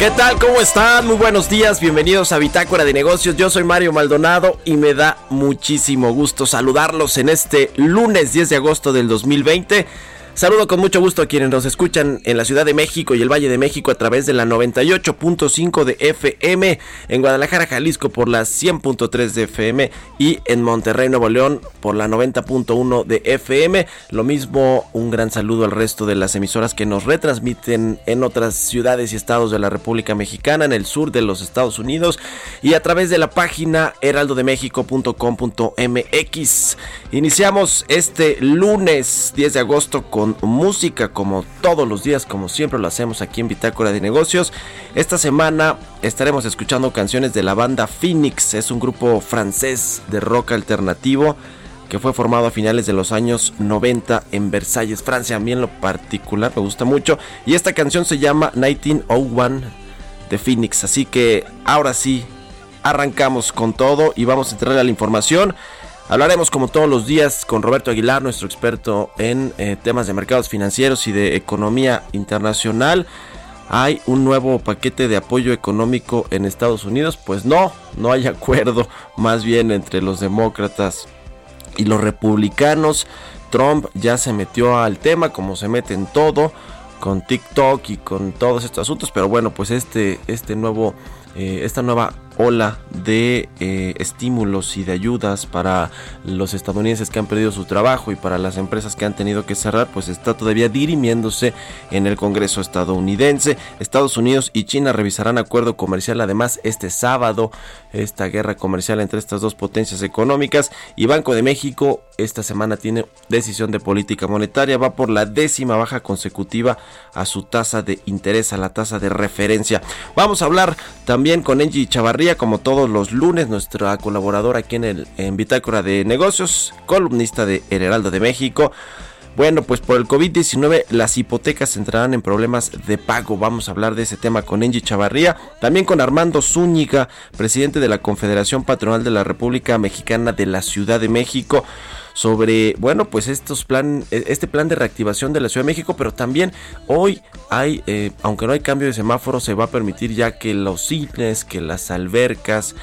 ¿Qué tal? ¿Cómo están? Muy buenos días, bienvenidos a Bitácora de Negocios. Yo soy Mario Maldonado y me da muchísimo gusto saludarlos en este lunes 10 de agosto del 2020. Saludo con mucho gusto a quienes nos escuchan en la Ciudad de México y el Valle de México a través de la 98.5 de FM, en Guadalajara, Jalisco por la 100.3 de FM y en Monterrey, Nuevo León por la 90.1 de FM. Lo mismo, un gran saludo al resto de las emisoras que nos retransmiten en otras ciudades y estados de la República Mexicana, en el sur de los Estados Unidos y a través de la página heraldodemexico.com.mx. Iniciamos este lunes 10 de agosto con música como todos los días, como siempre lo hacemos aquí en Bitácora de Negocios. Esta semana estaremos escuchando canciones de la banda Phoenix, es un grupo francés de rock alternativo que fue formado a finales de los años 90 en Versalles, Francia. A mí en lo particular me gusta mucho. Y esta canción se llama 1901 de Phoenix. Así que ahora sí, arrancamos con todo y vamos a entrar a la información. Hablaremos como todos los días con Roberto Aguilar, nuestro experto en eh, temas de mercados financieros y de economía internacional. ¿Hay un nuevo paquete de apoyo económico en Estados Unidos? Pues no, no hay acuerdo más bien entre los demócratas y los republicanos. Trump ya se metió al tema como se mete en todo con TikTok y con todos estos asuntos, pero bueno, pues este, este nuevo, eh, esta nueva ola de eh, estímulos y de ayudas para los estadounidenses que han perdido su trabajo y para las empresas que han tenido que cerrar, pues está todavía dirimiéndose en el Congreso estadounidense. Estados Unidos y China revisarán acuerdo comercial además este sábado, esta guerra comercial entre estas dos potencias económicas y Banco de México esta semana tiene decisión de política monetaria, va por la décima baja consecutiva a su tasa de interés, a la tasa de referencia. Vamos a hablar también con Angie Chavarría como todos los lunes, nuestra colaboradora aquí en, el, en Bitácora de Negocios, columnista de El Heraldo de México. Bueno, pues por el COVID-19 las hipotecas entrarán en problemas de pago. Vamos a hablar de ese tema con Angie Chavarría, también con Armando Zúñiga, presidente de la Confederación Patronal de la República Mexicana de la Ciudad de México sobre, bueno, pues estos plan, e, este plan de reactivación de la Ciudad de México, pero también hoy hay, eh, aunque no hay cambio de semáforo, se va a permitir ya que los cines, que las albercas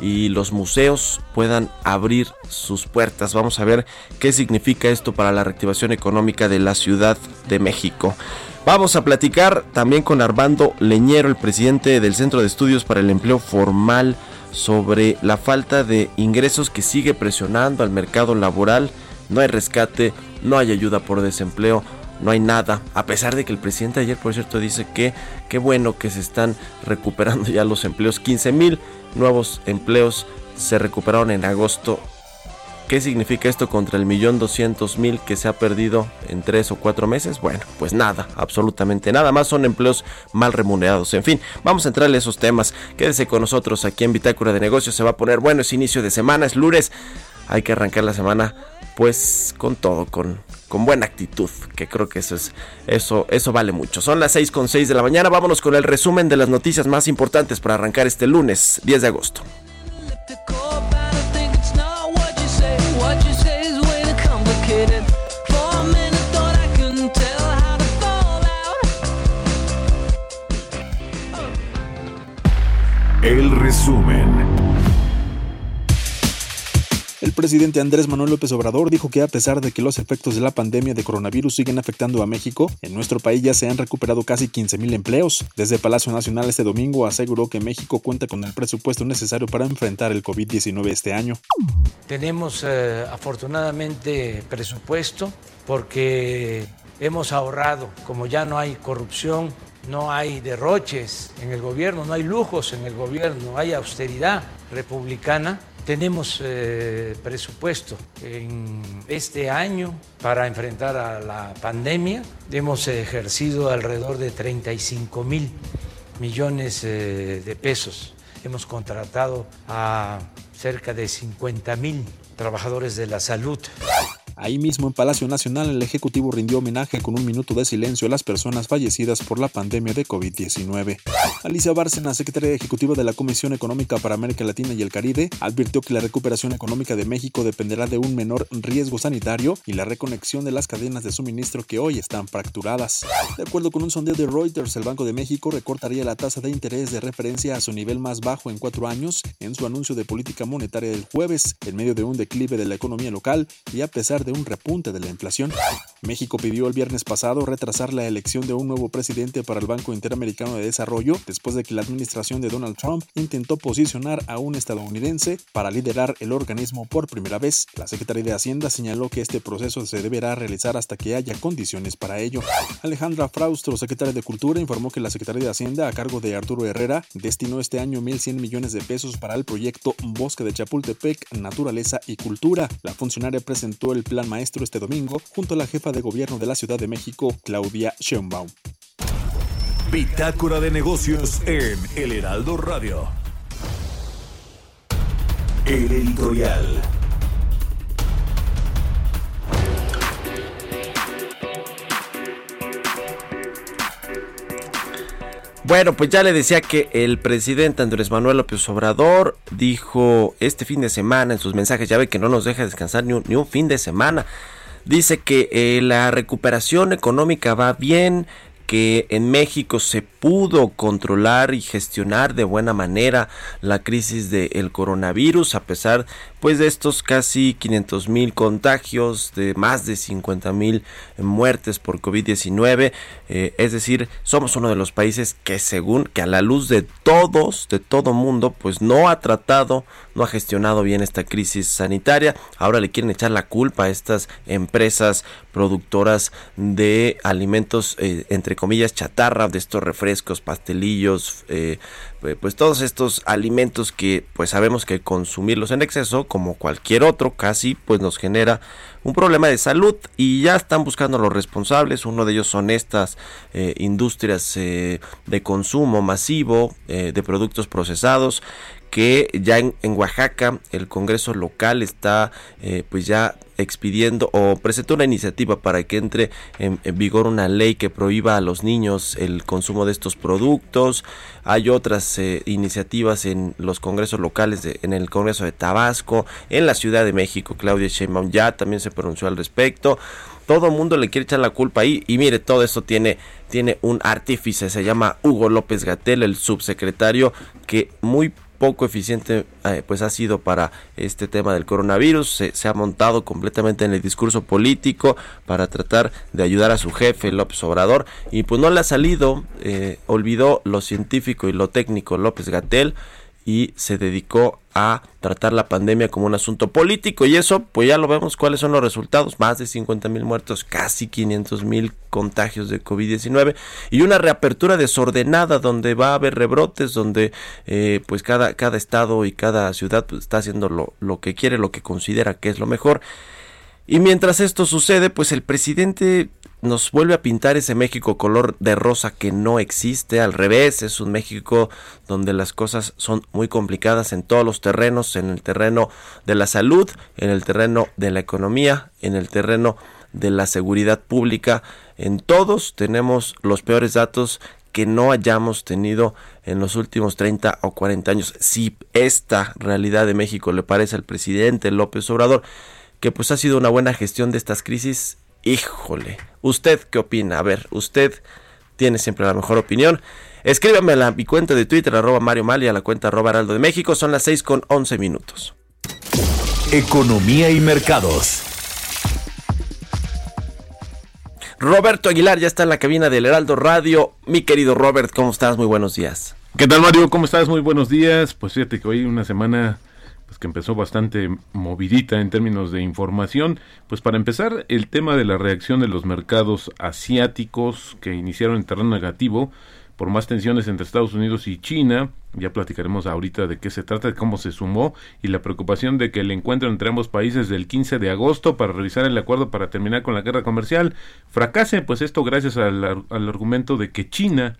y los museos puedan abrir sus puertas. Vamos a ver qué significa esto para la reactivación económica de la Ciudad de México. Vamos a platicar también con Armando Leñero, el presidente del Centro de Estudios para el Empleo Formal sobre la falta de ingresos que sigue presionando al mercado laboral. No hay rescate, no hay ayuda por desempleo, no hay nada. A pesar de que el presidente ayer, por cierto, dice que qué bueno que se están recuperando ya los empleos. 15 mil nuevos empleos se recuperaron en agosto ¿Qué significa esto contra el millón doscientos mil que se ha perdido en tres o cuatro meses? Bueno, pues nada, absolutamente nada más son empleos mal remunerados. En fin, vamos a entrarle a esos temas. Quédese con nosotros aquí en Bitácora de Negocios. Se va a poner bueno, es inicio de semana, es lunes. Hay que arrancar la semana pues con todo, con, con buena actitud, que creo que eso es eso eso vale mucho. Son las seis con seis de la mañana. Vámonos con el resumen de las noticias más importantes para arrancar este lunes 10 de agosto. Presidente Andrés Manuel López Obrador dijo que a pesar de que los efectos de la pandemia de coronavirus siguen afectando a México, en nuestro país ya se han recuperado casi 15.000 empleos. Desde Palacio Nacional este domingo aseguró que México cuenta con el presupuesto necesario para enfrentar el COVID-19 este año. Tenemos eh, afortunadamente presupuesto porque hemos ahorrado, como ya no hay corrupción, no hay derroches en el gobierno, no hay lujos en el gobierno, hay austeridad republicana. Tenemos eh, presupuesto en este año para enfrentar a la pandemia. Hemos ejercido alrededor de 35 mil millones eh, de pesos. Hemos contratado a cerca de 50 mil trabajadores de la salud. Ahí mismo en Palacio Nacional el Ejecutivo rindió homenaje con un minuto de silencio a las personas fallecidas por la pandemia de COVID-19. Alicia Bárcena, secretaria ejecutiva de la Comisión Económica para América Latina y el Caribe, advirtió que la recuperación económica de México dependerá de un menor riesgo sanitario y la reconexión de las cadenas de suministro que hoy están fracturadas. De acuerdo con un sondeo de Reuters, el Banco de México recortaría la tasa de interés de referencia a su nivel más bajo en cuatro años en su anuncio de política monetaria del jueves, en medio de un declive de la economía local y a pesar de un repunte de la inflación. México pidió el viernes pasado retrasar la elección de un nuevo presidente para el Banco Interamericano de Desarrollo después de que la administración de Donald Trump intentó posicionar a un estadounidense para liderar el organismo por primera vez. La Secretaría de Hacienda señaló que este proceso se deberá realizar hasta que haya condiciones para ello. Alejandra Fraustro, secretaria de Cultura, informó que la Secretaría de Hacienda, a cargo de Arturo Herrera, destinó este año 1.100 millones de pesos para el proyecto Bosque de Chapultepec, Naturaleza y Cultura. La funcionaria presentó el plan plan maestro este domingo junto a la jefa de gobierno de la Ciudad de México, Claudia Sheinbaum. Bitácora de negocios en El Heraldo Radio. El editorial. Bueno, pues ya le decía que el presidente Andrés Manuel López Obrador dijo este fin de semana en sus mensajes, ya ve que no nos deja descansar ni un, fin de semana, dice que eh, la recuperación económica va bien, que en México se pudo controlar y gestionar de buena manera la crisis del coronavirus a pesar pues de estos casi 500 mil contagios de más de 50 mil muertes por COVID-19 eh, es decir somos uno de los países que según que a la luz de todos de todo mundo pues no ha tratado no ha gestionado bien esta crisis sanitaria. Ahora le quieren echar la culpa a estas empresas productoras de alimentos eh, entre comillas chatarra de estos refrescos pastelillos eh, pues todos estos alimentos que pues sabemos que consumirlos en exceso como cualquier otro casi pues nos genera un problema de salud y ya están buscando los responsables. Uno de ellos son estas eh, industrias de consumo masivo de productos procesados que ya en, Oaxaca el Congreso local está eh, pues ya expidiendo o presentó una iniciativa para que entre en, vigor una ley que prohíba a los niños el consumo de estos productos. Hay otras eh, iniciativas en los congresos locales, de, en el Congreso de Tabasco, en la Ciudad de México. Claudia Sheinbaum ya también se pronunció al respecto. Todo el mundo le quiere echar la culpa ahí y mire, todo esto tiene, tiene un artífice, se llama Hugo López Gatel, el subsecretario que muy poco eficiente eh, pues ha sido para este tema del coronavirus. Se, ha montado completamente en el discurso político para tratar de ayudar a su jefe López Obrador y pues no le ha salido eh, olvidó lo científico y lo técnico López Gatel y se dedicó a tratar la pandemia como un asunto político. Y eso pues ya lo vemos cuáles son los resultados más de 50 mil muertos casi 500 mil contagios de COVID-19 y una reapertura desordenada donde va a haber rebrotes donde eh, pues cada, cada estado y cada ciudad pues, está haciendo lo, lo que quiere lo que considera que es lo mejor y mientras esto sucede, pues el presidente nos vuelve a pintar ese México color de rosa que no existe, al revés, es un México donde las cosas son muy complicadas en todos los terrenos, en el terreno de la salud, en el terreno de la economía, en el terreno de la seguridad pública, en todos tenemos los peores datos que no hayamos tenido en los últimos 30 o 40 años. Si esta realidad de México le parece al presidente López Obrador, que pues ha sido una buena gestión de estas crisis. Híjole, ¿usted qué opina? A ver, usted tiene siempre la mejor opinión. Escríbame a la, mi cuenta de Twitter, arroba Mario Mali, a la cuenta arroba Heraldo de México. Son las 6 con 11 minutos. Economía y mercados. Roberto Aguilar ya está en la cabina del Heraldo Radio. Mi querido Robert, ¿cómo estás? Muy buenos días. ¿Qué tal Mario? ¿Cómo estás? Muy buenos días. Pues fíjate que hoy una semana pues que empezó bastante movidita en términos de información. Pues para empezar, el tema de la reacción de los mercados asiáticos que iniciaron en terreno negativo por más tensiones entre Estados Unidos y China. Ya platicaremos ahorita de qué se trata, de cómo se sumó y la preocupación de que el encuentro entre ambos países del 15 de agosto para revisar el acuerdo para terminar con la guerra comercial fracase, pues esto gracias al, al argumento de que China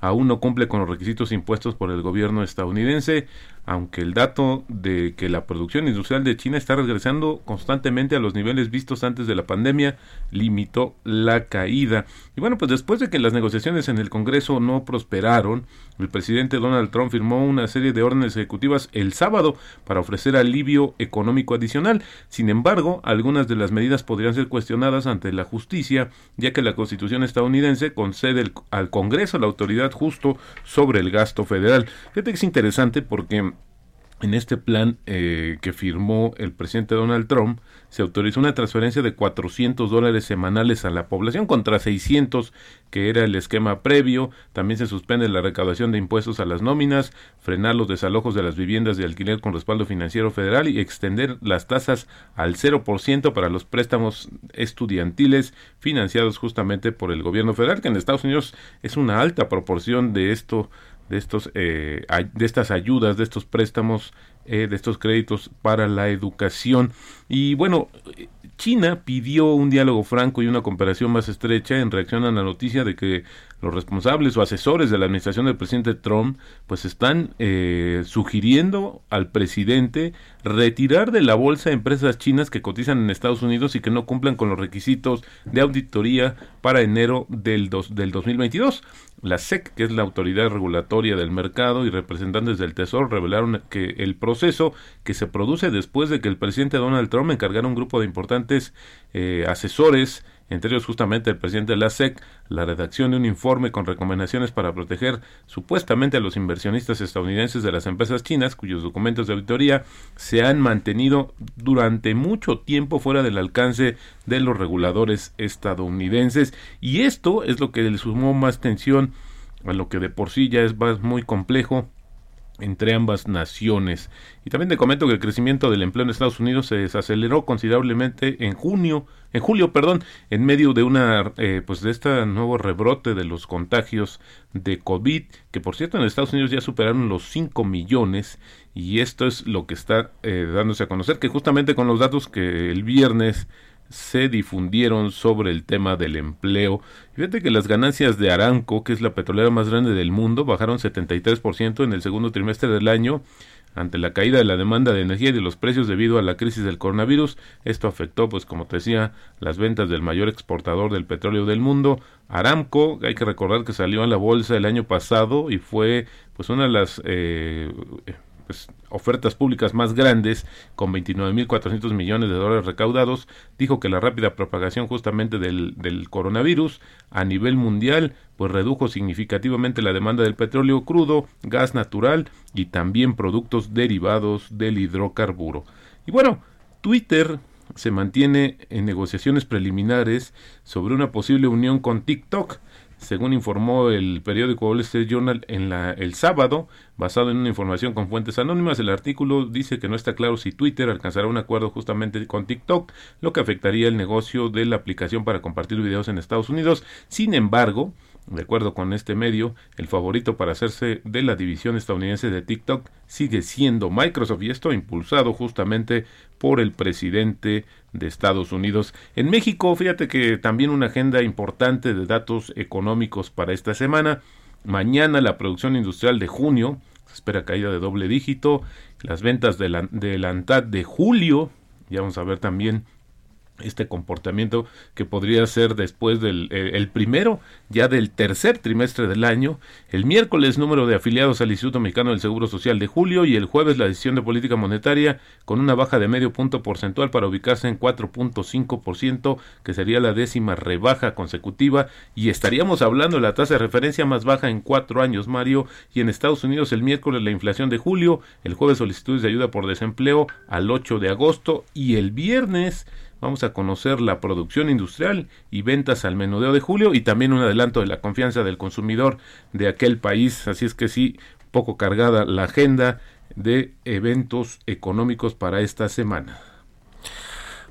aún no cumple con los requisitos impuestos por el gobierno estadounidense, aunque el dato de que la producción industrial de China está regresando constantemente a los niveles vistos antes de la pandemia limitó la caída. Y bueno, pues después de que las negociaciones en el Congreso no prosperaron, el presidente Donald Trump firmó una serie de órdenes ejecutivas el sábado para ofrecer alivio económico adicional. Sin embargo, algunas de las medidas podrían ser cuestionadas ante la justicia, ya que la Constitución estadounidense concede al Congreso la autoridad justo sobre el gasto federal. Fíjate que es interesante porque en este plan eh, que firmó el presidente Donald Trump, se autorizó una transferencia de 400 dólares semanales a la población contra 600 que era el esquema previo. También se suspende la recaudación de impuestos a las nóminas, frenar los desalojos de las viviendas de alquiler con respaldo financiero federal y extender las tasas al 0% para los préstamos estudiantiles financiados justamente por el gobierno federal, que en Estados Unidos es una alta proporción de esto de estos eh, de estas ayudas de estos préstamos eh, de estos créditos para la educación y bueno China pidió un diálogo franco y una cooperación más estrecha en reacción a la noticia de que los responsables o asesores de la administración del presidente Trump pues están eh, sugiriendo al presidente retirar de la bolsa empresas chinas que cotizan en Estados Unidos y que no cumplan con los requisitos de auditoría para enero del, dos, del 2022. La SEC, que es la autoridad regulatoria del mercado y representantes del Tesoro, revelaron que el proceso que se produce después de que el presidente Donald Trump encargara un grupo de importantes eh, asesores entre ellos justamente el presidente de la SEC, la redacción de un informe con recomendaciones para proteger supuestamente a los inversionistas estadounidenses de las empresas chinas, cuyos documentos de auditoría se han mantenido durante mucho tiempo fuera del alcance de los reguladores estadounidenses. Y esto es lo que le sumó más tensión a lo que de por sí ya es muy complejo entre ambas naciones. Y también te comento que el crecimiento del empleo en Estados Unidos se desaceleró considerablemente en junio, en julio, perdón, en medio de una, eh, pues de este nuevo rebrote de los contagios de COVID, que por cierto en Estados Unidos ya superaron los 5 millones y esto es lo que está eh, dándose a conocer, que justamente con los datos que el viernes se difundieron sobre el tema del empleo. Fíjate que las ganancias de Aramco, que es la petrolera más grande del mundo, bajaron 73% en el segundo trimestre del año ante la caída de la demanda de energía y de los precios debido a la crisis del coronavirus. Esto afectó, pues como te decía, las ventas del mayor exportador del petróleo del mundo, Aramco. Hay que recordar que salió a la bolsa el año pasado y fue pues una de las eh, pues, ofertas públicas más grandes, con 29.400 millones de dólares recaudados, dijo que la rápida propagación justamente del, del, coronavirus a nivel mundial, pues redujo significativamente la demanda del petróleo crudo, gas natural y también productos derivados del hidrocarburo. Y bueno, Twitter se mantiene en negociaciones preliminares sobre una posible unión con TikTok según informó el periódico Wall Street Journal en la, el sábado, basado en una información con fuentes anónimas. El artículo dice que no está claro si Twitter alcanzará un acuerdo justamente con TikTok, lo que afectaría el negocio de la aplicación para compartir videos en Estados Unidos. Sin embargo, de acuerdo con este medio, el favorito para hacerse de la división estadounidense de TikTok sigue siendo Microsoft y esto impulsado justamente por el presidente de Estados Unidos. En México, fíjate que también una agenda importante de datos económicos para esta semana. Mañana la producción industrial de junio, se espera caída de doble dígito, las ventas de la, de ANTAD de julio, ya vamos a ver también este comportamiento que podría ser después del el primero ya del tercer trimestre del año, el miércoles número de afiliados al Instituto Mexicano del Seguro Social de julio y el jueves la decisión de política monetaria con una baja de medio punto porcentual para ubicarse en 4.5%, que sería la décima rebaja consecutiva y estaríamos hablando de la tasa de referencia más baja en cuatro años, Mario, y en Estados Unidos el miércoles la inflación de julio, el jueves solicitudes de ayuda por desempleo al 8 de agosto y el viernes Vamos a conocer la producción industrial y ventas al menudeo de julio y también un adelanto de la confianza del consumidor de aquel país. Así es que sí, poco cargada la agenda de eventos económicos para esta semana.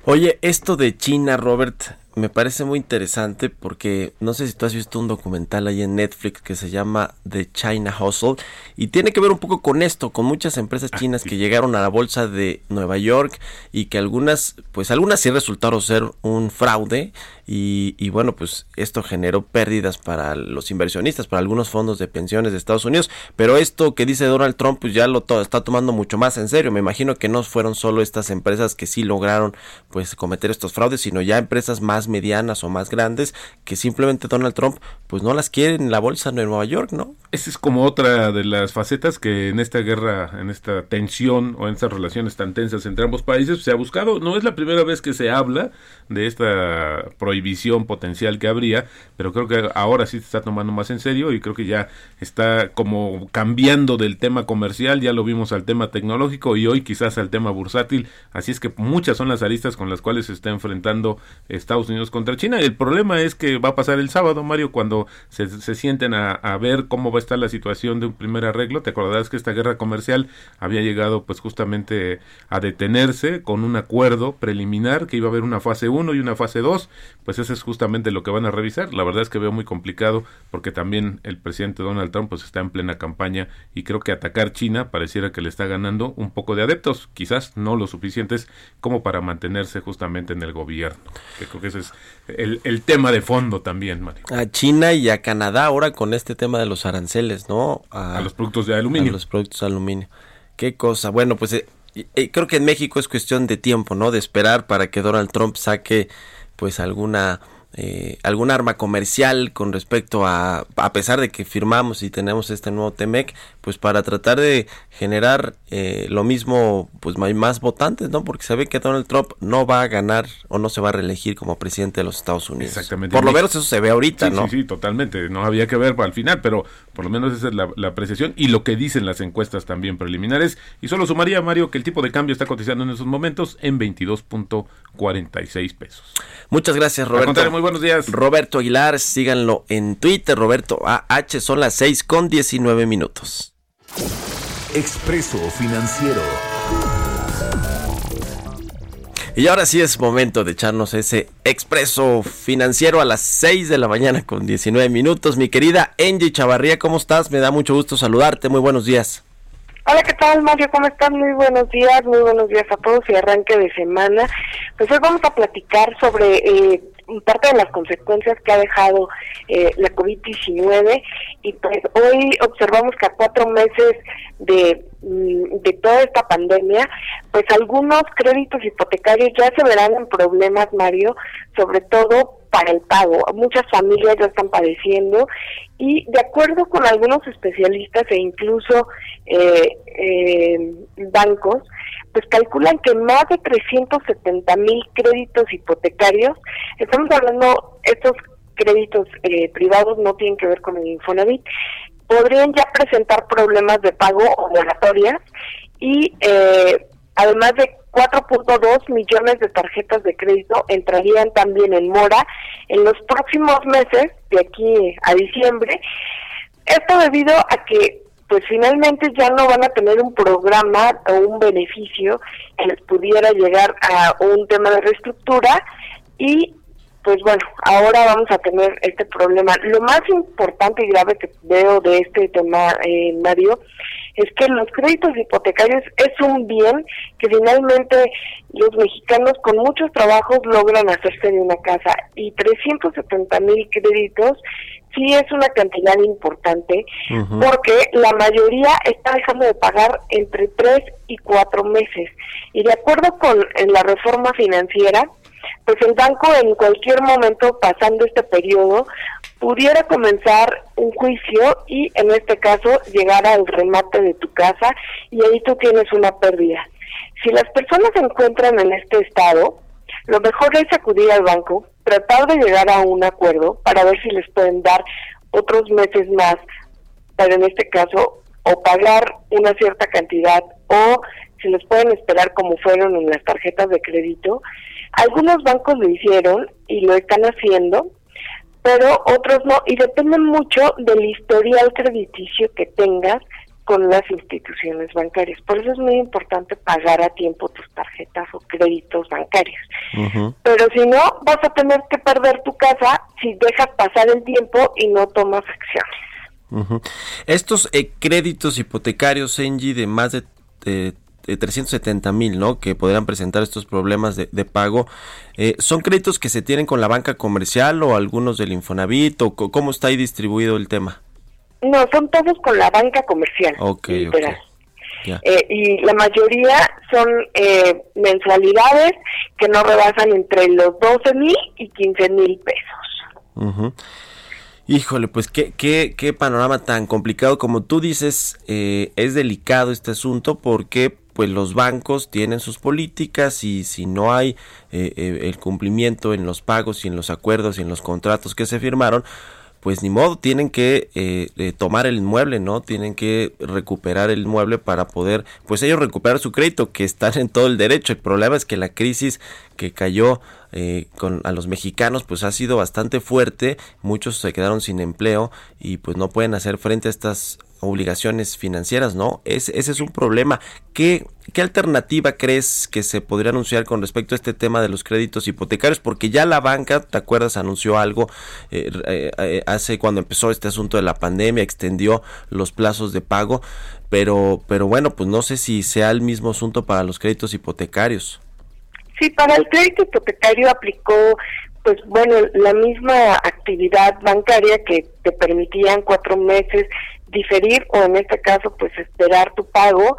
Oye, esto de China, Robert, me parece muy interesante porque no sé si tú has visto un documental ahí en Netflix que se llama The China Hustle y tiene que ver un poco con esto, con muchas empresas ah, chinas que llegaron a la bolsa de Nueva York y que algunas, pues algunas sí resultaron ser un fraude y, bueno, pues esto generó pérdidas para los inversionistas, para algunos fondos de pensiones de Estados Unidos, pero esto que dice Donald Trump pues ya lo está tomando mucho más en serio. Me imagino que no fueron solo estas empresas que sí lograron pues cometer estos fraudes, sino ya empresas más medianas o más grandes que simplemente Donald Trump pues no las quiere en la bolsa de Nueva York, ¿no? Esa es como otra de las facetas que en esta guerra, en esta tensión o en estas relaciones tan tensas entre ambos países se ha buscado. No es la primera vez que se habla de esta prohibición potencial que habría, pero creo que ahora sí se está tomando más en serio y creo que ya está como cambiando del tema comercial, ya lo vimos al tema tecnológico y hoy quizás al tema bursátil, así es que muchas son las aristas con las cuales se está enfrentando Estados Unidos contra China. El problema es que va a pasar el sábado, Mario, cuando se, sienten a, a, ver cómo va a estar la situación de un primer arreglo. Te acordarás que esta guerra comercial había llegado pues justamente a detenerse con un acuerdo preliminar que iba a haber una fase 1 y una fase 2, pues eso es justamente lo que van a revisar. La verdad es que veo muy complicado porque también el presidente Donald Trump pues está en plena campaña y creo que atacar China pareciera que le está ganando un poco de adeptos, quizás no lo suficientes como para mantenerse justamente en el gobierno. Que creo que ese es el, el tema de fondo también, Mario. A China y a Canadá ahora con este tema de los aranceles, ¿no? A, los productos de aluminio. A los productos de aluminio. Qué cosa. Bueno, pues eh, creo que en México es cuestión de tiempo, ¿no? De esperar para que Donald Trump saque pues alguna eh, algún arma comercial con respecto a, a pesar de que firmamos y tenemos este nuevo TEMEC, pues para tratar de generar eh, lo mismo, pues más votantes, ¿no? Porque se ve que Donald Trump no va a ganar o no se va a reelegir como presidente de los Estados Unidos. Exactamente. Por lo menos eso se ve ahorita, ¿no? Sí, sí, totalmente. No había que ver para el final, pero por lo menos esa es la, apreciación y lo que dicen las encuestas también preliminares. Y solo sumaría, Mario, que el tipo de cambio está cotizando en esos momentos en 22.46 pesos. Muchas gracias, Roberto. Buenos días. Roberto Aguilar, síganlo en Twitter, Roberto AH, son las 6 con 19 minutos. Expreso Financiero. Y ahora sí es momento de echarnos ese expreso financiero a las 6 de la mañana con 19 minutos. Mi querida Angie Chavarría, ¿cómo estás? Me da mucho gusto saludarte. Muy buenos días. Hola, ¿qué tal, Mario? ¿Cómo estás? Muy buenos días, muy buenos días a todos y arranque de semana. Pues hoy vamos a platicar sobre eh, parte de las consecuencias que ha dejado eh, la COVID-19 y pues hoy observamos que a cuatro meses de, mm, de toda esta pandemia, pues algunos créditos hipotecarios ya se verán en problemas, Mario, sobre todo para el pago. Muchas familias ya están padeciendo y de acuerdo con algunos especialistas e incluso eh, eh, bancos, pues calculan que más de 370 mil créditos hipotecarios, estamos hablando, estos créditos eh, privados no tienen que ver con el Infonavit, podrían ya presentar problemas de pago o moratorias y eh, además de 4.2 millones de tarjetas de crédito entrarían también en mora en los próximos meses, de aquí a diciembre. Esto debido a que pues finalmente ya no van a tener un programa o un beneficio que les pudiera llegar a un tema de reestructura y pues bueno, ahora vamos a tener este problema. Lo más importante y grave que veo de este tema, eh, Mario, es que los créditos hipotecarios es un bien que finalmente los mexicanos con muchos trabajos logran hacerse de una casa y 370 mil créditos sí es una cantidad importante porque la mayoría está dejando de pagar entre tres y cuatro meses y de acuerdo con la reforma financiera pues el banco en cualquier momento pasando este periodo pudiera comenzar un juicio y en este caso llegar al remate de tu casa y ahí tú tienes una pérdida. Si las personas se encuentran en este estado, lo mejor es acudir al banco, tratar de llegar a un acuerdo para ver si les pueden dar otros meses más, pero en este caso o pagar una cierta cantidad o si les pueden esperar como fueron en las tarjetas de crédito. Algunos bancos lo hicieron y lo están haciendo, pero otros no, y depende mucho del historial crediticio que tengas con las instituciones bancarias. Por eso es muy importante pagar a tiempo tus tarjetas o créditos bancarios. Pero si no, vas a tener que perder tu casa si dejas pasar el tiempo y no tomas acciones. Estos eh, créditos hipotecarios, Engie, de más de, 370 mil, ¿no? Que podrían presentar estos problemas de, pago. Eh, ¿Son créditos que se tienen con la banca comercial o algunos del Infonavit? ¿O cómo está ahí distribuido el tema? No, son todos con la banca comercial. Ok, eh, y la mayoría son eh, mensualidades que no rebasan entre los 12 mil y 15 mil pesos. Híjole, pues qué, qué, qué panorama tan complicado. Como tú dices, eh, es delicado este asunto porque pues los bancos tienen sus políticas y si no hay el cumplimiento en los pagos y en los acuerdos y en los contratos que se firmaron, pues ni modo, tienen que eh, eh, tomar el inmueble, ¿no? Tienen que recuperar el inmueble para poder, pues ellos recuperar su crédito, que están en todo el derecho. El problema es que la crisis que cayó eh, con a los mexicanos pues ha sido bastante fuerte muchos se quedaron sin empleo y pues no pueden hacer frente a estas obligaciones financieras, ¿no? ese es un problema. ¿Qué, ¿Qué alternativa crees que se podría anunciar con respecto a este tema de los créditos hipotecarios? Porque ya la banca, ¿te acuerdas? Anunció algo eh, eh, hace cuando empezó este asunto de la pandemia, extendió los plazos de pago, pero, pero bueno, pues no sé si sea el mismo asunto para los créditos hipotecarios. Sí, para el crédito hipotecario aplicó, pues bueno, la misma actividad bancaria que te permitían cuatro meses diferir o en este caso pues esperar tu pago.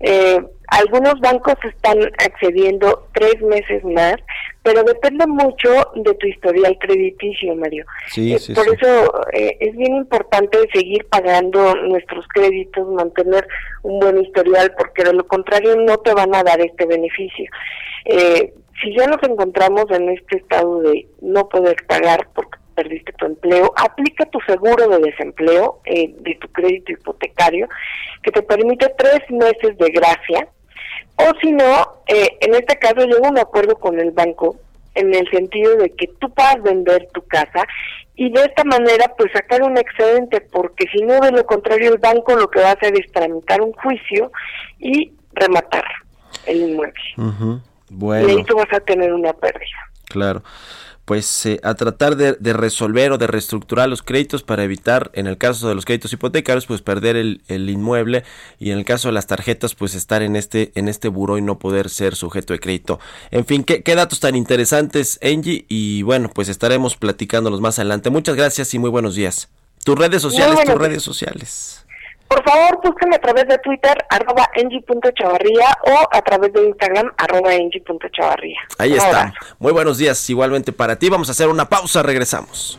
Eh, algunos bancos están accediendo tres meses más, pero depende mucho de tu historial crediticio, Mario. Sí, eh, sí, por eso eh, es bien importante seguir pagando nuestros créditos, mantener un buen historial, porque de lo contrario no te van a dar este beneficio. Eh, si ya nos encontramos en este estado de no poder pagar porque perdiste tu empleo, aplica tu seguro de desempleo eh, de tu crédito hipotecario, que te permite tres meses de gracia, o si no, eh, en este caso llega un acuerdo con el banco en el sentido de que tú puedas vender tu casa y de esta manera pues sacar un excedente, porque si no, de lo contrario, el banco lo que va a hacer es tramitar un juicio y rematar el inmueble. Bueno. Y ahí tú vas a tener una pérdida. Claro pues eh, a tratar de, resolver o de reestructurar los créditos para evitar, en el caso de los créditos hipotecarios, pues perder el, inmueble y en el caso de las tarjetas, pues estar en este, en este buró y no poder ser sujeto de crédito. En fin, qué, qué datos tan interesantes, Angie, y bueno, pues estaremos platicándolos más adelante. Muchas gracias y muy buenos días. Tus redes sociales, tus redes sociales. Por favor, búsquenme a través de Twitter, arroba engie.chavarría o a través de Instagram, arroba engie.chavarría. Ahí está. Muy buenos días, igualmente para ti. Vamos a hacer una pausa, regresamos.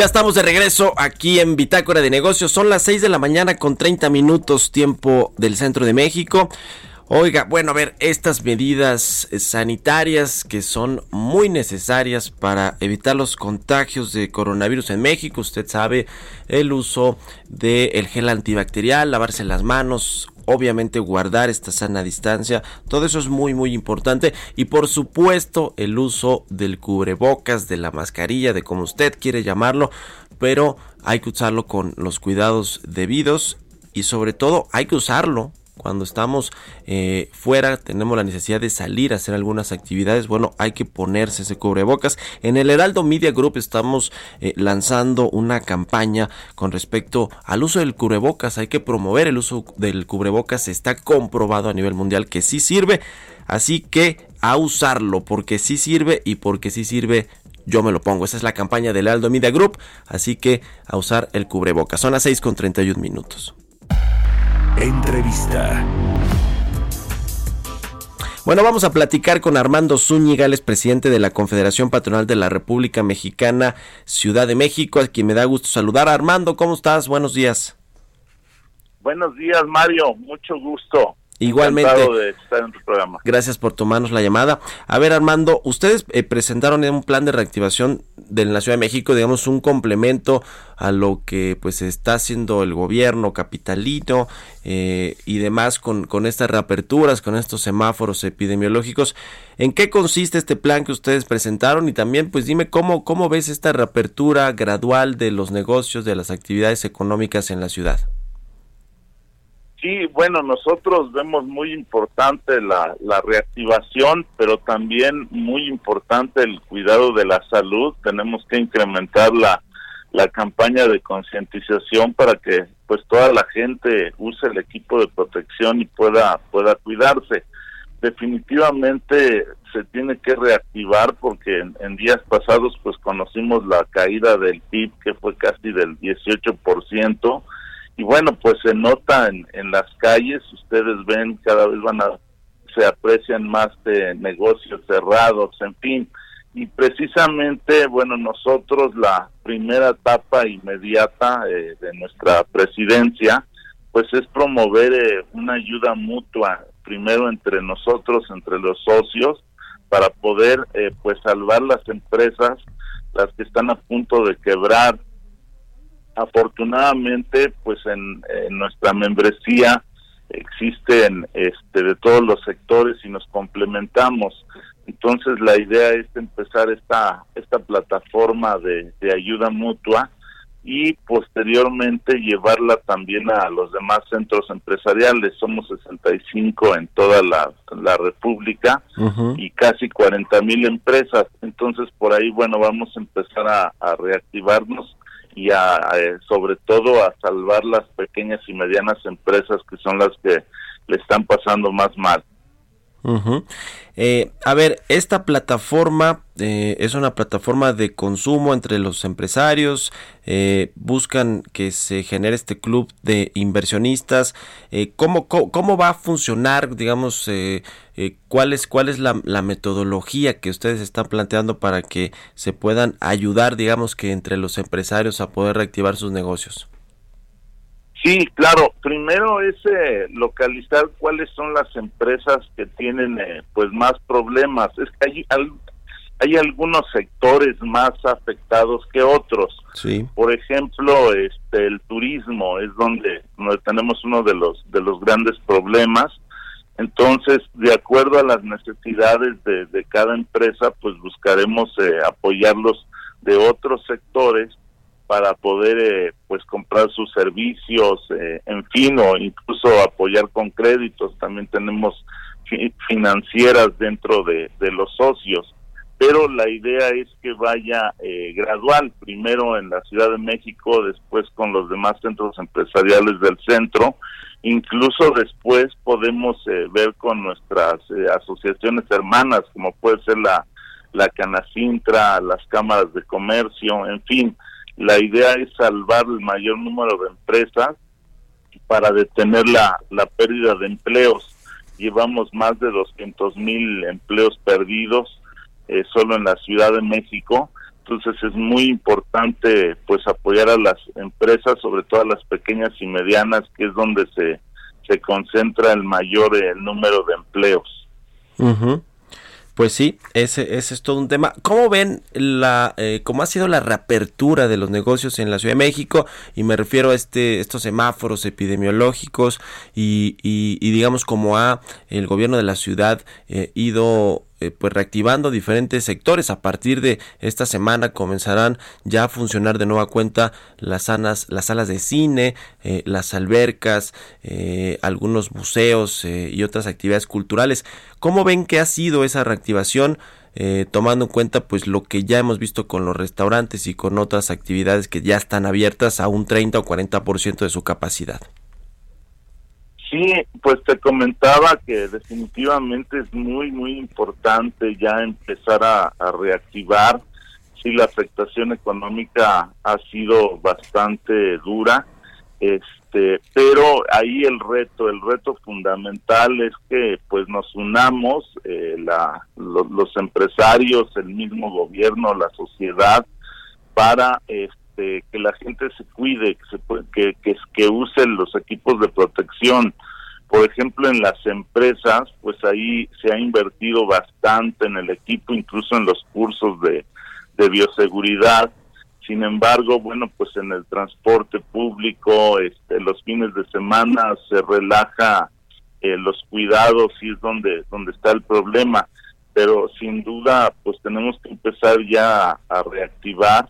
Ya estamos de regreso aquí en Bitácora de Negocios. Son las 6 de la mañana con 30 minutos tiempo del centro de México. Oiga, bueno, a ver, estas medidas sanitarias que son muy necesarias para evitar los contagios de coronavirus en México, usted sabe, el uso del gel antibacterial, lavarse las manos, obviamente guardar esta sana distancia, todo eso es muy muy importante. Y por supuesto el uso del cubrebocas, de la mascarilla, de como usted quiere llamarlo, pero hay que usarlo con los cuidados debidos y sobre todo hay que usarlo cuando estamos eh, fuera, tenemos la necesidad de salir a hacer algunas actividades, bueno, hay que ponerse ese cubrebocas. En el Heraldo Media Group estamos eh, lanzando una campaña con respecto al uso del cubrebocas. Hay que promover el uso del cubrebocas. Está comprobado a nivel mundial que sí sirve. Así que a usarlo porque sí sirve y porque sí sirve yo me lo pongo. Esa es la campaña del Heraldo Media Group. Así que a usar el cubrebocas. Son las 6 con 31 minutos. Entrevista. Bueno, vamos a platicar con Armando Zúñiga, el presidente de la Confederación Patronal de la República Mexicana, Ciudad de México, a quien me da gusto saludar. Armando, ¿cómo estás? Buenos días. Buenos días, Mario. Mucho gusto. Igualmente. De estar en tu programa. Gracias por tomarnos la llamada. A ver, Armando, ustedes eh, presentaron un plan de reactivación de la Ciudad de México, digamos, un complemento a lo que pues está haciendo el gobierno capitalino eh, y demás con, con estas reaperturas, con estos semáforos epidemiológicos. ¿En qué consiste este plan que ustedes presentaron? Y también, pues dime cómo, cómo ves esta reapertura gradual de los negocios, de las actividades económicas en la ciudad. Sí, bueno, nosotros vemos muy importante la, la reactivación, pero también muy importante el cuidado de la salud. Tenemos que incrementar la, la campaña de concientización para que pues toda la gente use el equipo de protección y pueda pueda cuidarse. Definitivamente se tiene que reactivar porque en, en días pasados pues conocimos la caída del PIB que fue casi del 18% y bueno, pues se nota en, en las calles, ustedes ven, cada vez van a, se aprecian más de negocios cerrados, en fin, y precisamente, bueno, nosotros la primera etapa inmediata eh, de nuestra presidencia, pues es promover eh, una ayuda mutua, primero entre nosotros, entre los socios, para poder eh, pues salvar las empresas, las que están a punto de quebrar, afortunadamente pues en, nuestra membresía existen este de todos los sectores y nos complementamos entonces la idea es empezar esta esta plataforma de, ayuda mutua y posteriormente llevarla también a los demás centros empresariales. Somos 65 en toda la, la República y casi 40 mil empresas. Entonces por ahí, bueno, vamos a empezar a, a reactivarnos y a, sobre todo a salvar las pequeñas y medianas empresas que son las que le están pasando más mal. Eh, a ver, esta plataforma eh, es una plataforma de consumo entre los empresarios, eh, buscan que se genere este club de inversionistas. ¿cómo, cómo, va a funcionar, digamos, cuál es, cuál es la, la, metodología que ustedes están planteando para que se puedan ayudar, digamos, que entre los empresarios a poder reactivar sus negocios? Sí, claro. Primero es eh, localizar cuáles son las empresas que tienen eh, pues más problemas. Es que hay, hay algunos sectores más afectados que otros. Sí. Por ejemplo, este el turismo es donde, donde tenemos uno de los de los grandes problemas. Entonces, de acuerdo a las necesidades de, de cada empresa, pues buscaremos eh, apoyarlos de otros sectores para poder eh, pues comprar sus servicios, eh, en fin, o incluso apoyar con créditos. También tenemos financieras dentro de, los socios, pero la idea es que vaya eh, gradual, primero en la Ciudad de México, después con los demás centros empresariales del centro, incluso después podemos ver con nuestras asociaciones hermanas, como puede ser la, la Canacintra, las cámaras de comercio, en fin, la idea es salvar el mayor número de empresas para detener la, la pérdida de empleos. Llevamos más de 200 mil empleos perdidos eh, solo en la Ciudad de México. Entonces es muy importante pues apoyar a las empresas, sobre todo a las pequeñas y medianas, que es donde se, se concentra el mayor el número de empleos. Pues sí, ese, ese es todo un tema. ¿Cómo ven la, eh, cómo ha sido la reapertura de los negocios en la Ciudad de México? Y me refiero a este, estos semáforos epidemiológicos y, y, y digamos cómo ha el gobierno de la ciudad eh, ido eh, pues reactivando diferentes sectores. A partir de esta semana comenzarán ya a funcionar de nueva cuenta las, salas, las salas de cine, eh, las albercas, eh, algunos museos y otras actividades culturales. ¿Cómo ven que ha sido esa reactivación? tomando en cuenta pues lo que ya hemos visto con los restaurantes y con otras actividades que ya están abiertas a un 30 o 40% de su capacidad. Sí, pues te comentaba que definitivamente es muy, muy importante ya empezar a, reactivar. Sí, la afectación económica ha sido bastante dura, este, pero ahí el reto, el reto fundamental es que pues nos unamos, eh, la, los empresarios, el mismo gobierno, la sociedad, para este, este, que la gente se cuide, que, se, que, que, que los equipos de protección. Por ejemplo, en las empresas, pues ahí se ha invertido bastante en el equipo, incluso en los cursos de, bioseguridad. Sin embargo, bueno, pues en el transporte público, este, los fines de semana se relaja eh, los cuidados y es donde, donde está el problema. Pero sin duda, pues tenemos que empezar ya a reactivar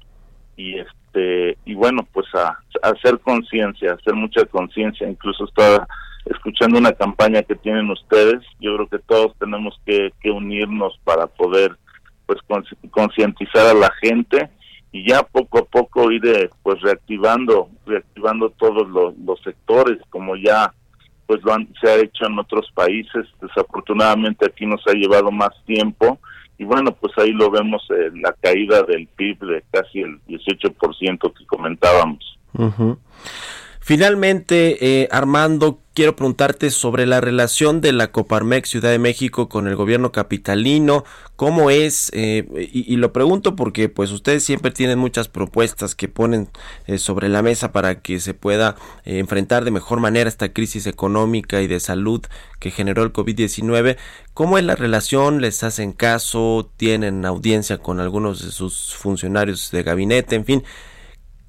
y este este, y bueno, pues a, hacer conciencia, hacer mucha conciencia, incluso estaba escuchando una campaña que tienen ustedes, yo creo que todos tenemos que, unirnos para poder pues concientizar a la gente y ya poco a poco ir eh, pues reactivando reactivando todos los, los sectores como ya pues lo han, se ha hecho en otros países. Desafortunadamente aquí nos ha llevado más tiempo y bueno, pues ahí lo vemos en la caída del PIB de casi el 18% que comentábamos. Finalmente, eh, Armando, quiero preguntarte sobre la relación de la Coparmex Ciudad de México con el gobierno capitalino, cómo es, eh, y, lo pregunto porque pues ustedes siempre tienen muchas propuestas que ponen eh, sobre la mesa para que se pueda enfrentar de mejor manera esta crisis económica y de salud que generó el COVID-19. ¿Cómo es la relación? ¿Les hacen caso? ¿Tienen audiencia con algunos de sus funcionarios de gabinete? En fin,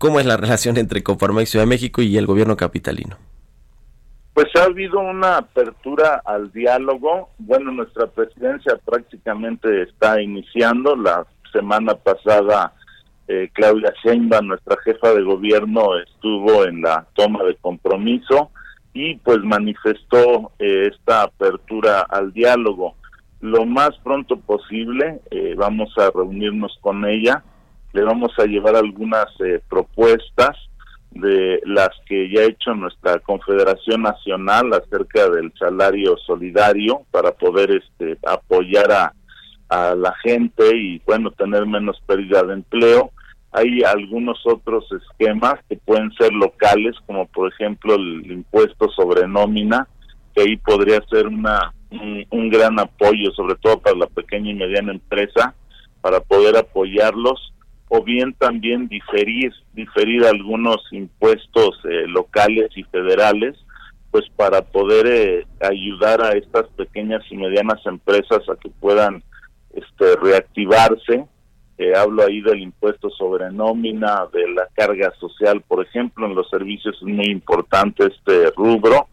¿Cómo es la relación entre Coparmex Ciudad de México y el gobierno capitalino? Pues ha habido una apertura al diálogo. Bueno, nuestra presidencia prácticamente está iniciando. La semana pasada eh, Claudia Sheinbaum, nuestra jefa de gobierno, estuvo en la toma de compromiso y pues manifestó eh, esta apertura al diálogo. Lo más pronto posible eh, vamos a reunirnos con ella le vamos a llevar algunas eh, propuestas de las que ya ha hecho nuestra Confederación Nacional acerca del salario solidario para poder este apoyar a, a la gente y bueno tener menos pérdida de empleo. Hay algunos otros esquemas que pueden ser locales como por ejemplo el impuesto sobre nómina que ahí podría ser una un gran apoyo sobre todo para la pequeña y mediana empresa para poder apoyarlos o bien también diferir, diferir algunos impuestos eh, locales y federales, pues para poder eh, ayudar a estas pequeñas y medianas empresas a que puedan este, reactivarse. Eh, hablo ahí del impuesto sobre nómina, de la carga social, por ejemplo, en los servicios es muy importante este rubro.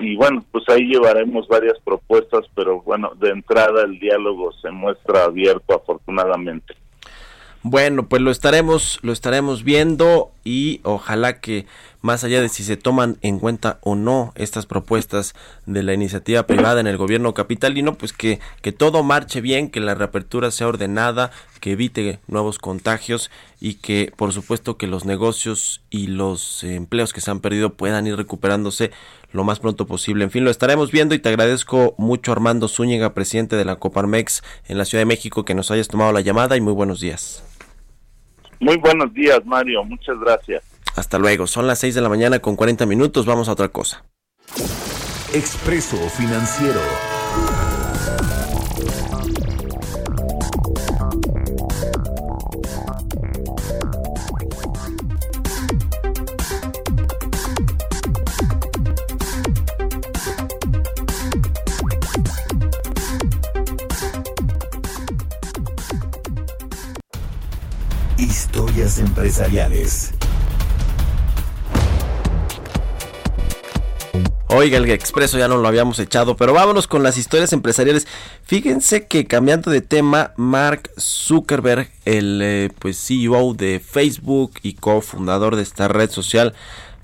y bueno, pues ahí llevaremos varias propuestas, pero bueno, de entrada el diálogo se muestra abierto afortunadamente. Bueno, pues lo estaremos, lo estaremos viendo y ojalá que más allá de si se toman en cuenta o no estas propuestas de la iniciativa privada en el gobierno capitalino, pues que, que todo marche bien, que la reapertura sea ordenada, que evite nuevos contagios y que por supuesto que los negocios y los empleos que se han perdido puedan ir recuperándose lo más pronto posible. En fin, lo estaremos viendo y te agradezco mucho Armando Zúñiga, presidente de la Coparmex en la Ciudad de México, que nos hayas tomado la llamada y muy buenos días. Muy buenos días, Mario. Muchas gracias. Hasta luego. Son las 6 de la mañana con 40 minutos. Vamos a otra cosa. Expreso Financiero. Empresariales. Oiga, el expreso ya no lo habíamos echado, pero vámonos con las historias empresariales. Fíjense que cambiando de tema, Mark Zuckerberg, el eh, pues CEO de Facebook y cofundador de esta red social,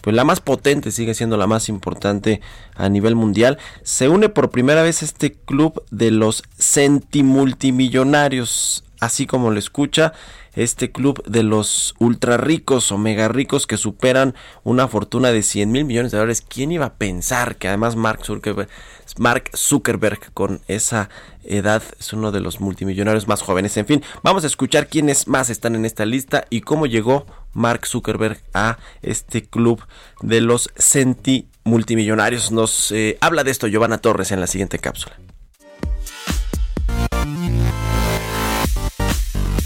pues la más potente, sigue siendo la más importante a nivel mundial, se une por primera vez este club de los centimultimillonarios, así como lo escucha este club de los ultra ricos o mega ricos que superan una fortuna de 100 mil millones de dólares. ¿Quién iba a pensar que además Mark Zuckerberg, con esa edad es uno de los multimillonarios más jóvenes? En fin, vamos a escuchar quiénes más están en esta lista y cómo llegó Mark Zuckerberg a este club de los centi multimillonarios. Nos eh, habla de esto Giovanna Torres en la siguiente cápsula.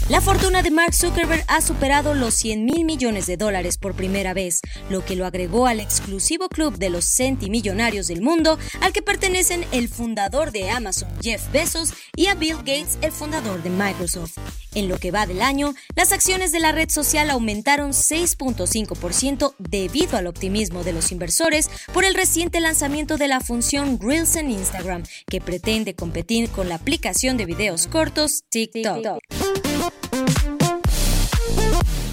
La fortuna de Mark Zuckerberg ha superado los 100 mil millones de dólares por primera vez, lo que lo agregó al exclusivo club de los centimillonarios del mundo, al que pertenecen el fundador de Amazon, Jeff Bezos, y a Bill Gates, el fundador de Microsoft. En lo que va del año, las acciones de la red social aumentaron 6.5% debido al optimismo de los inversores por el reciente lanzamiento de la función Reels en Instagram, que pretende competir con la aplicación de videos cortos TikTok.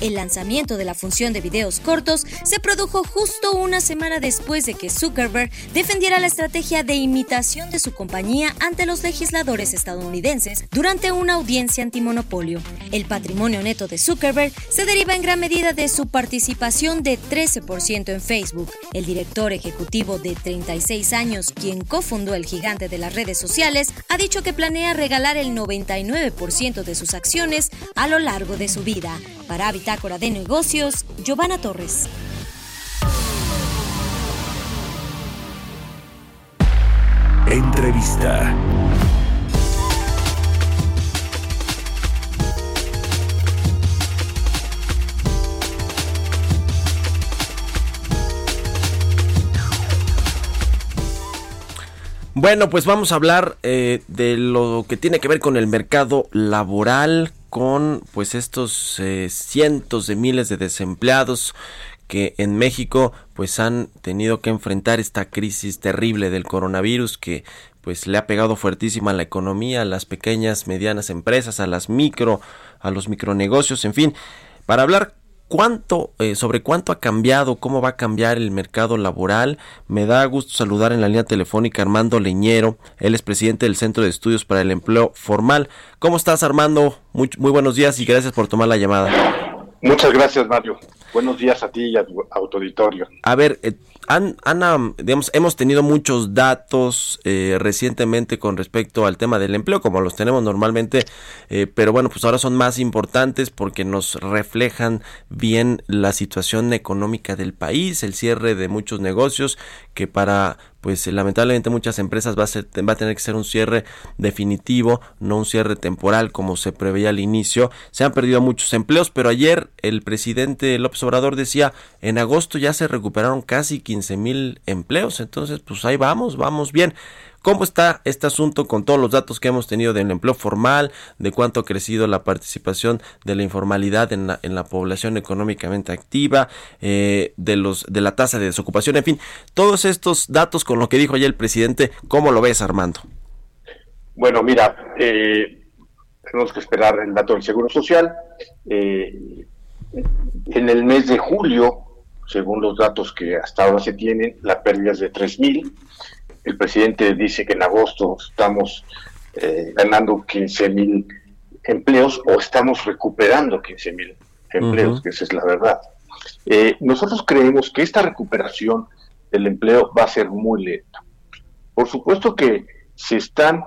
El lanzamiento de la función de videos cortos se produjo justo una semana después de que Zuckerberg defendiera la estrategia de imitación de su compañía ante los legisladores estadounidenses durante una audiencia antimonopolio. El patrimonio neto de Zuckerberg se deriva en gran medida de su participación de 13% en Facebook. El director ejecutivo de 36 años, quien cofundó el gigante de las redes sociales, ha dicho que planea regalar el 99% de sus acciones a lo largo de su vida. Para Bitácora de Negocios, Giovanna Torres. Entrevista. Bueno, pues vamos a hablar eh, de lo que tiene que ver con el mercado laboral, con pues estos eh, cientos de miles de desempleados que en México pues han tenido que enfrentar esta crisis terrible del coronavirus que pues le ha pegado fuertísima a la economía, a las pequeñas, medianas empresas, a las micro, a los micronegocios, en fin, para hablar cuánto, eh, sobre cuánto ha cambiado, cómo va a cambiar el mercado laboral. Me da gusto saludar en la línea telefónica Armando Leñero, él es presidente del Centro de Estudios para el Empleo Formal. ¿Cómo estás Armando? Muy, muy buenos días y gracias por tomar la llamada. Muchas gracias Mario. Buenos días a ti y a tu auditorio. A ver, eh, Ana, digamos, hemos tenido muchos datos eh, recientemente con respecto al tema del empleo, como los tenemos normalmente, eh, pero bueno, pues ahora son más importantes porque nos reflejan bien la situación económica del país, el cierre de muchos negocios que para pues lamentablemente muchas empresas va a, ser, va a tener que ser un cierre definitivo, no un cierre temporal como se preveía al inicio. Se han perdido muchos empleos, pero ayer el presidente López Obrador decía, en agosto ya se recuperaron casi 15 mil empleos, entonces pues ahí vamos, vamos bien. ¿Cómo está este asunto con todos los datos que hemos tenido del empleo formal, de cuánto ha crecido la participación de la informalidad en la, en la población económicamente activa, eh, de, los, de la tasa de desocupación, en fin, todos estos datos con lo que dijo ayer el presidente, ¿cómo lo ves, Armando? Bueno, mira, eh, tenemos que esperar el dato del Seguro Social. Eh, en el mes de julio, según los datos que hasta ahora se tienen, la pérdida es de 3.000 el presidente dice que en agosto estamos eh, ganando 15 mil empleos o estamos recuperando 15 mil empleos, que esa es la verdad. Eh, nosotros creemos que esta recuperación del empleo va a ser muy lenta. Por supuesto que se están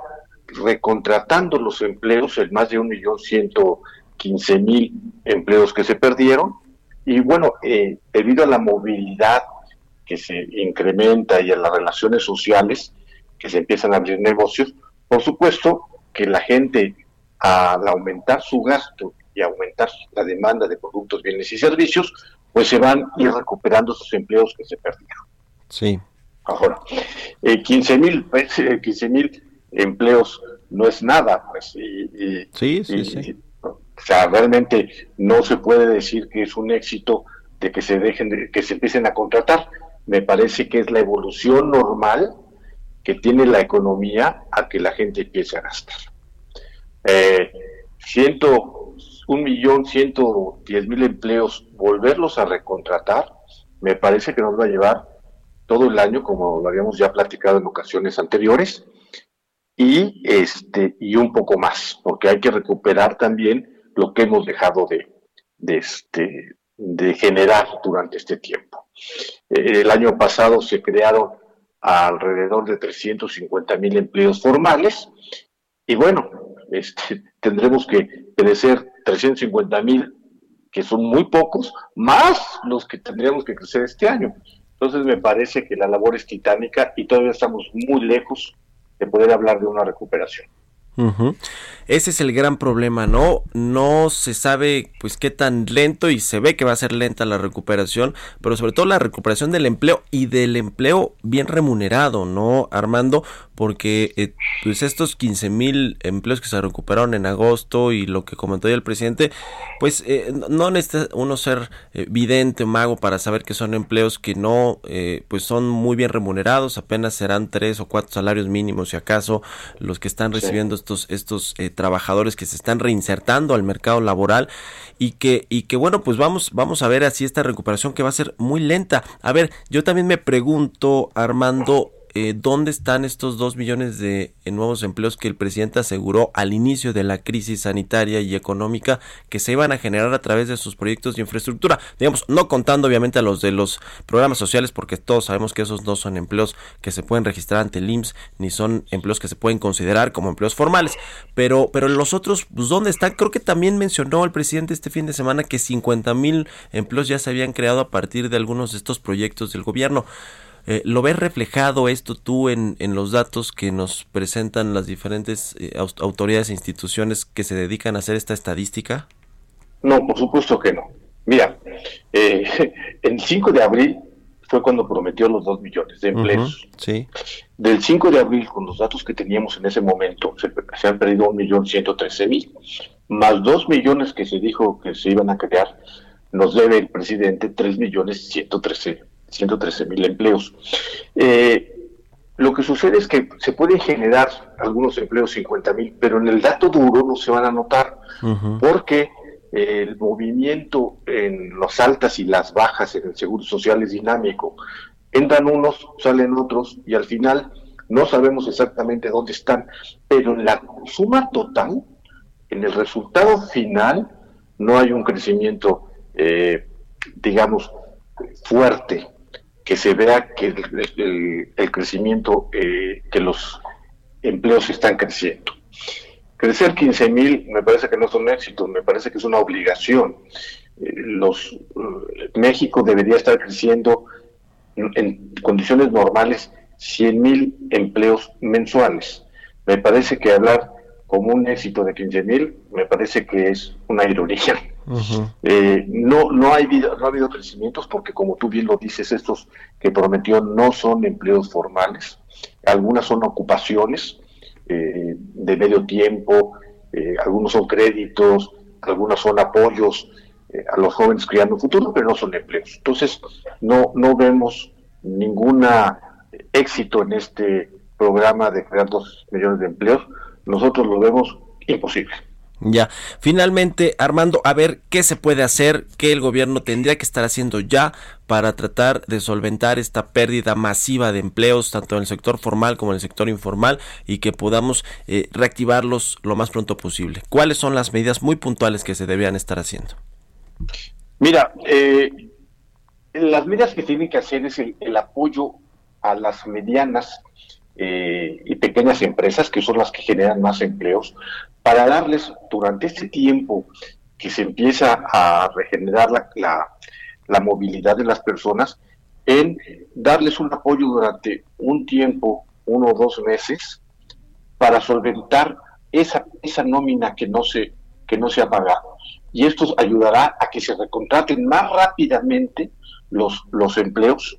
recontratando los empleos, el más de un millón ciento quince mil empleos que se perdieron, y bueno, eh, debido a la movilidad que se incrementa y en las relaciones sociales, que se empiezan a abrir negocios, por supuesto que la gente al aumentar su gasto y aumentar la demanda de productos, bienes y servicios, pues se van a ir recuperando sus empleos que se perdieron. Sí. Ahora, eh, 15 mil mil empleos no es nada, pues. Y, sí, sí, sí. Sea, realmente no se puede decir que es un éxito de que se dejen, de, que se empiecen a contratar. Me parece que es la evolución normal que tiene la economía a que la gente empiece a gastar. Eh, ciento, un millón ciento diez mil empleos, volverlos a recontratar, me parece que nos va a llevar todo el año, como lo habíamos ya platicado en ocasiones anteriores, y este y un poco más, porque hay que recuperar también lo que hemos dejado de, este de generar durante este tiempo. Eh, el año pasado se crearon alrededor de 350 mil empleos formales y bueno, este, tendremos que crecer 350 mil, que son muy pocos, más los que tendríamos que crecer este año. Entonces me parece que la labor es titánica y todavía estamos muy lejos de poder hablar de una recuperación. Ese es el gran problema, ¿no? No se sabe pues qué tan lento y se ve que va a ser lenta la recuperación, pero sobre todo la recuperación del empleo y del empleo bien remunerado, ¿no, Armando? Porque eh, pues estos 15 mil empleos que se recuperaron en agosto y lo que comentó ya el presidente, pues eh, no necesita uno ser eh, vidente, mago para saber que son empleos que no, pues son muy bien remunerados, apenas serán tres o cuatro salarios mínimos si acaso los que están recibiendo estos, estos trabajadores que se están reinsertando al mercado laboral y que, y que bueno, pues vamos, vamos a ver así esta recuperación que va a ser muy lenta. A ver, yo también me pregunto, Armando, eh, dónde están estos dos millones de eh, nuevos empleos que el presidente aseguró al inicio de la crisis sanitaria y económica que se iban a generar a través de sus proyectos de infraestructura. Digamos, no contando obviamente a los de los programas sociales, porque todos sabemos que esos no son empleos que se pueden registrar ante el IMSS, ni son empleos que se pueden considerar como empleos formales. Pero, pero los otros, pues, ¿dónde están? Creo que también mencionó el presidente este fin de semana que 50 mil empleos ya se habían creado a partir de algunos de estos proyectos del gobierno. Eh, ¿Lo ves reflejado esto tú en, en, los datos que nos presentan las diferentes eh, autoridades e instituciones que se dedican a hacer esta estadística? No, por supuesto que no. Mira, eh, el 5 de abril fue cuando prometió los 2 millones de empleos. sí. Del 5 de abril, con los datos que teníamos en ese momento, se, se han perdido 1.113.000, más 2 millones que se dijo que se iban a crear, nos debe el presidente 3.113.000 113 mil empleos. Eh, lo que sucede es que se pueden generar algunos empleos 50 mil, pero en el dato duro no se van a notar, porque el movimiento en las altas y las bajas en el seguro social es dinámico. Entran unos, salen otros, y al final no sabemos exactamente dónde están, pero en la suma total, en el resultado final, no hay un crecimiento, eh, digamos, fuerte que se vea que el, crecimiento, eh, que los empleos están creciendo. Crecer 15 mil me parece que no es un éxito, me parece que es una obligación. Eh, los, eh, México debería estar creciendo en, condiciones normales 100 mil empleos mensuales. Me parece que hablar como un éxito de 15 mil me parece que es una ironía. Eh, no, no, hay, no ha habido crecimientos porque, como tú bien lo dices, estos que prometió no son empleos formales, algunas son ocupaciones eh, de medio tiempo, eh, algunos son créditos, algunos son apoyos a los jóvenes criando un futuro, pero no son empleos. Entonces, no, no vemos ningún éxito en este programa de crear dos millones de empleos. Nosotros lo vemos imposible. Ya, finalmente, Armando, a ver qué se puede hacer, qué el gobierno tendría que estar haciendo ya para tratar de solventar esta pérdida masiva de empleos, tanto en el sector formal como en el sector informal, y que podamos eh, reactivarlos lo más pronto posible. ¿Cuáles son las medidas muy puntuales que se debían estar haciendo? Mira, eh, las medidas que tienen que hacer es el, apoyo a las medianas eh, y pequeñas empresas, que son las que generan más empleos, para darles durante este tiempo que se empieza a regenerar la, la, movilidad de las personas, en darles un apoyo durante un tiempo, uno o dos meses, para solventar esa, esa nómina que no, se, que no se ha pagado. Y esto ayudará a que se recontraten más rápidamente los, los empleos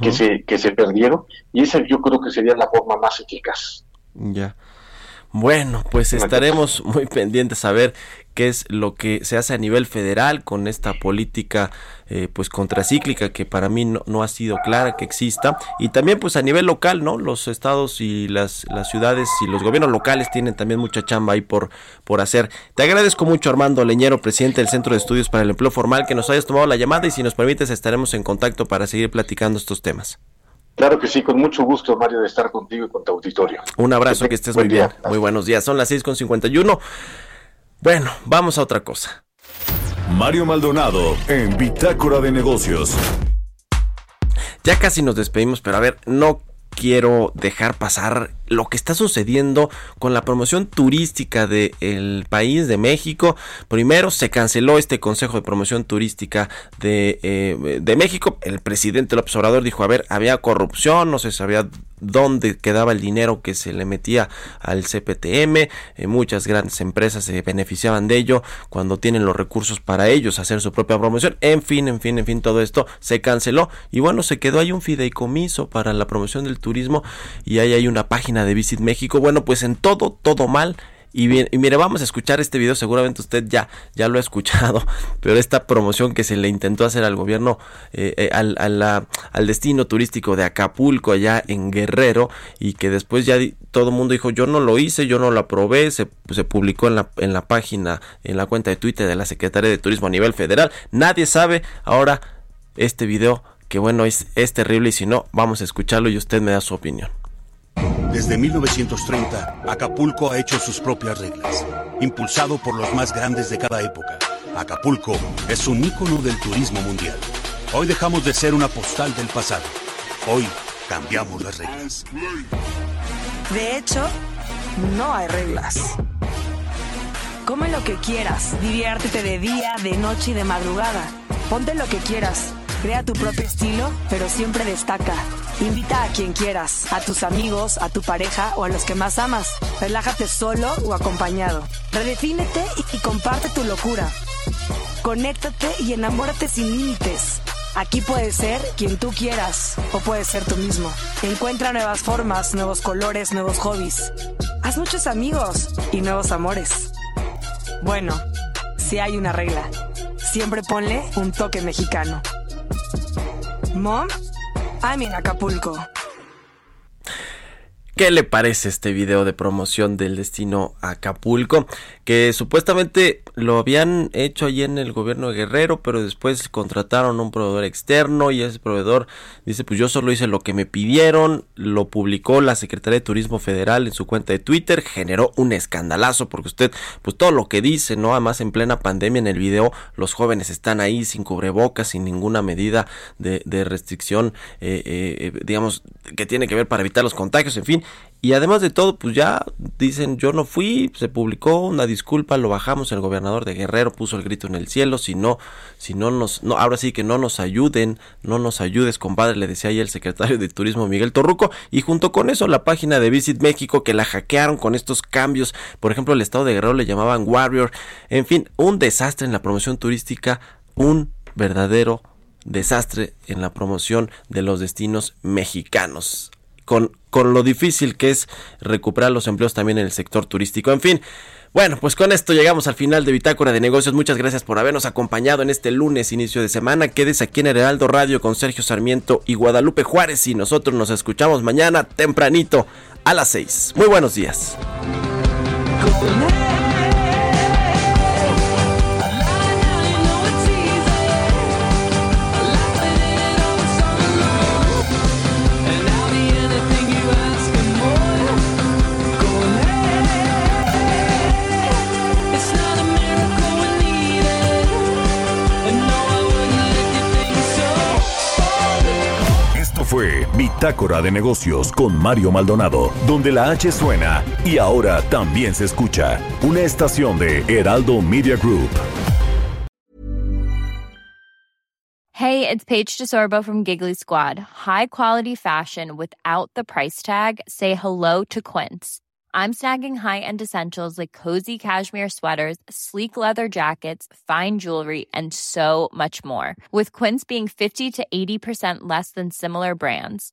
que, se, que se perdieron, y esa yo creo que sería la forma más eficaz. Ya. Bueno, pues estaremos muy pendientes a ver qué es lo que se hace a nivel federal con esta política eh, pues contracíclica que para mí no, ha sido clara que exista y también pues a nivel local no los estados y las, las ciudades y los gobiernos locales tienen también mucha chamba ahí por por hacer te agradezco mucho Armando Leñero presidente del Centro de Estudios para el Empleo Formal que nos hayas tomado la llamada y si nos permites estaremos en contacto para seguir platicando estos temas Claro que sí, con mucho gusto, Mario, de estar contigo y con tu auditorio. Un abrazo, que, estés muy bien. Muy buenos días. Son las 6.51. Bueno, vamos a otra cosa. Mario Maldonado en Bitácora de Negocios. Ya casi nos despedimos, pero a ver, no quiero dejar pasar lo que está sucediendo con la promoción turística del país de México. Primero se canceló este Consejo de Promoción Turística de, eh, de México. El presidente López Obrador dijo, a ver, había corrupción, no se sabía dónde quedaba el dinero que se le metía al CPTM. Eh, muchas grandes empresas se beneficiaban de ello cuando tienen los recursos para ellos hacer su propia promoción. En fin, en fin, en fin, todo esto se canceló. Y bueno, se quedó ahí un fideicomiso para la promoción del turismo y ahí hay una página de Visit México. Bueno, pues en todo, todo mal. Y, bien, y mire, vamos a escuchar este video, seguramente usted ya, ya lo ha escuchado, pero esta promoción que se le intentó hacer al gobierno, eh, eh, al, al destino turístico de Acapulco, allá en Guerrero, y que después ya todo el mundo dijo, yo no lo hice, yo no lo aprobé, se, se publicó en la, en la página, en la cuenta de Twitter de la Secretaría de Turismo a nivel federal, nadie sabe, ahora este video, que bueno, es, es terrible, y si no, vamos a escucharlo y usted me da su opinión. Desde 1930, Acapulco ha hecho sus propias reglas, impulsado por los más grandes de cada época. Acapulco es un ícono del turismo mundial. Hoy dejamos de ser una postal del pasado. Hoy cambiamos las reglas. De hecho, no hay reglas. Come lo que quieras, diviértete de día, de noche y de madrugada. Ponte lo que quieras Crea tu propio estilo, pero siempre destaca. Invita a quien quieras, a tus amigos, a tu pareja o a los que más amas. Relájate solo o acompañado. Redefínete y, comparte tu locura. Conéctate y enamórate sin límites. Aquí puedes ser quien tú quieras o puedes ser tú mismo. Encuentra nuevas formas, nuevos colores, nuevos hobbies. Haz muchos amigos y nuevos amores. Bueno, si hay una regla, siempre ponle un toque mexicano. Mom, I'm in Acapulco. ¿Qué le parece este video de promoción del destino Acapulco? Que supuestamente lo habían hecho allí en el gobierno de Guerrero, pero después contrataron a un proveedor externo y ese proveedor dice, pues yo solo hice lo que me pidieron, lo publicó la Secretaría de Turismo Federal en su cuenta de Twitter, generó un escandalazo porque usted, pues todo lo que dice, ¿no? Además en plena pandemia en el video los jóvenes están ahí sin cubrebocas, sin ninguna medida de, restricción, eh, eh, digamos, que tiene que ver para evitar los contagios, en fin y además de todo, pues ya dicen, yo no fui, se publicó una disculpa, lo bajamos, el gobernador de Guerrero puso el grito en el cielo, si no, si no nos, no, ahora sí que no nos ayuden, no nos ayudes, compadre, le decía ahí el secretario de Turismo Miguel Torruco, y junto con eso la página de Visit México que la hackearon con estos cambios, por ejemplo, el estado de Guerrero le llamaban Warrior, en fin, un desastre en la promoción turística, un verdadero desastre en la promoción de los destinos mexicanos con, con lo difícil que es recuperar los empleos también en el sector turístico. En fin, bueno, pues con esto llegamos al final de Bitácora de Negocios. Muchas gracias por habernos acompañado en este lunes, inicio de semana. Quédese aquí en Heraldo Radio con Sergio Sarmiento y Guadalupe Juárez y nosotros nos escuchamos mañana tempranito a las 6. Muy buenos días. Bitácora de Negocios con Mario Maldonado, donde la H suena y ahora también se escucha. Una estación de Heraldo Media Group. Hey, it's Paige DeSorbo from Giggly Squad. High quality fashion without the price tag. Say hello to Quince. I'm snagging high-end essentials like cozy cashmere sweaters, sleek leather jackets, fine jewelry, and so much more. With Quince being 50 to 80% less than similar brands.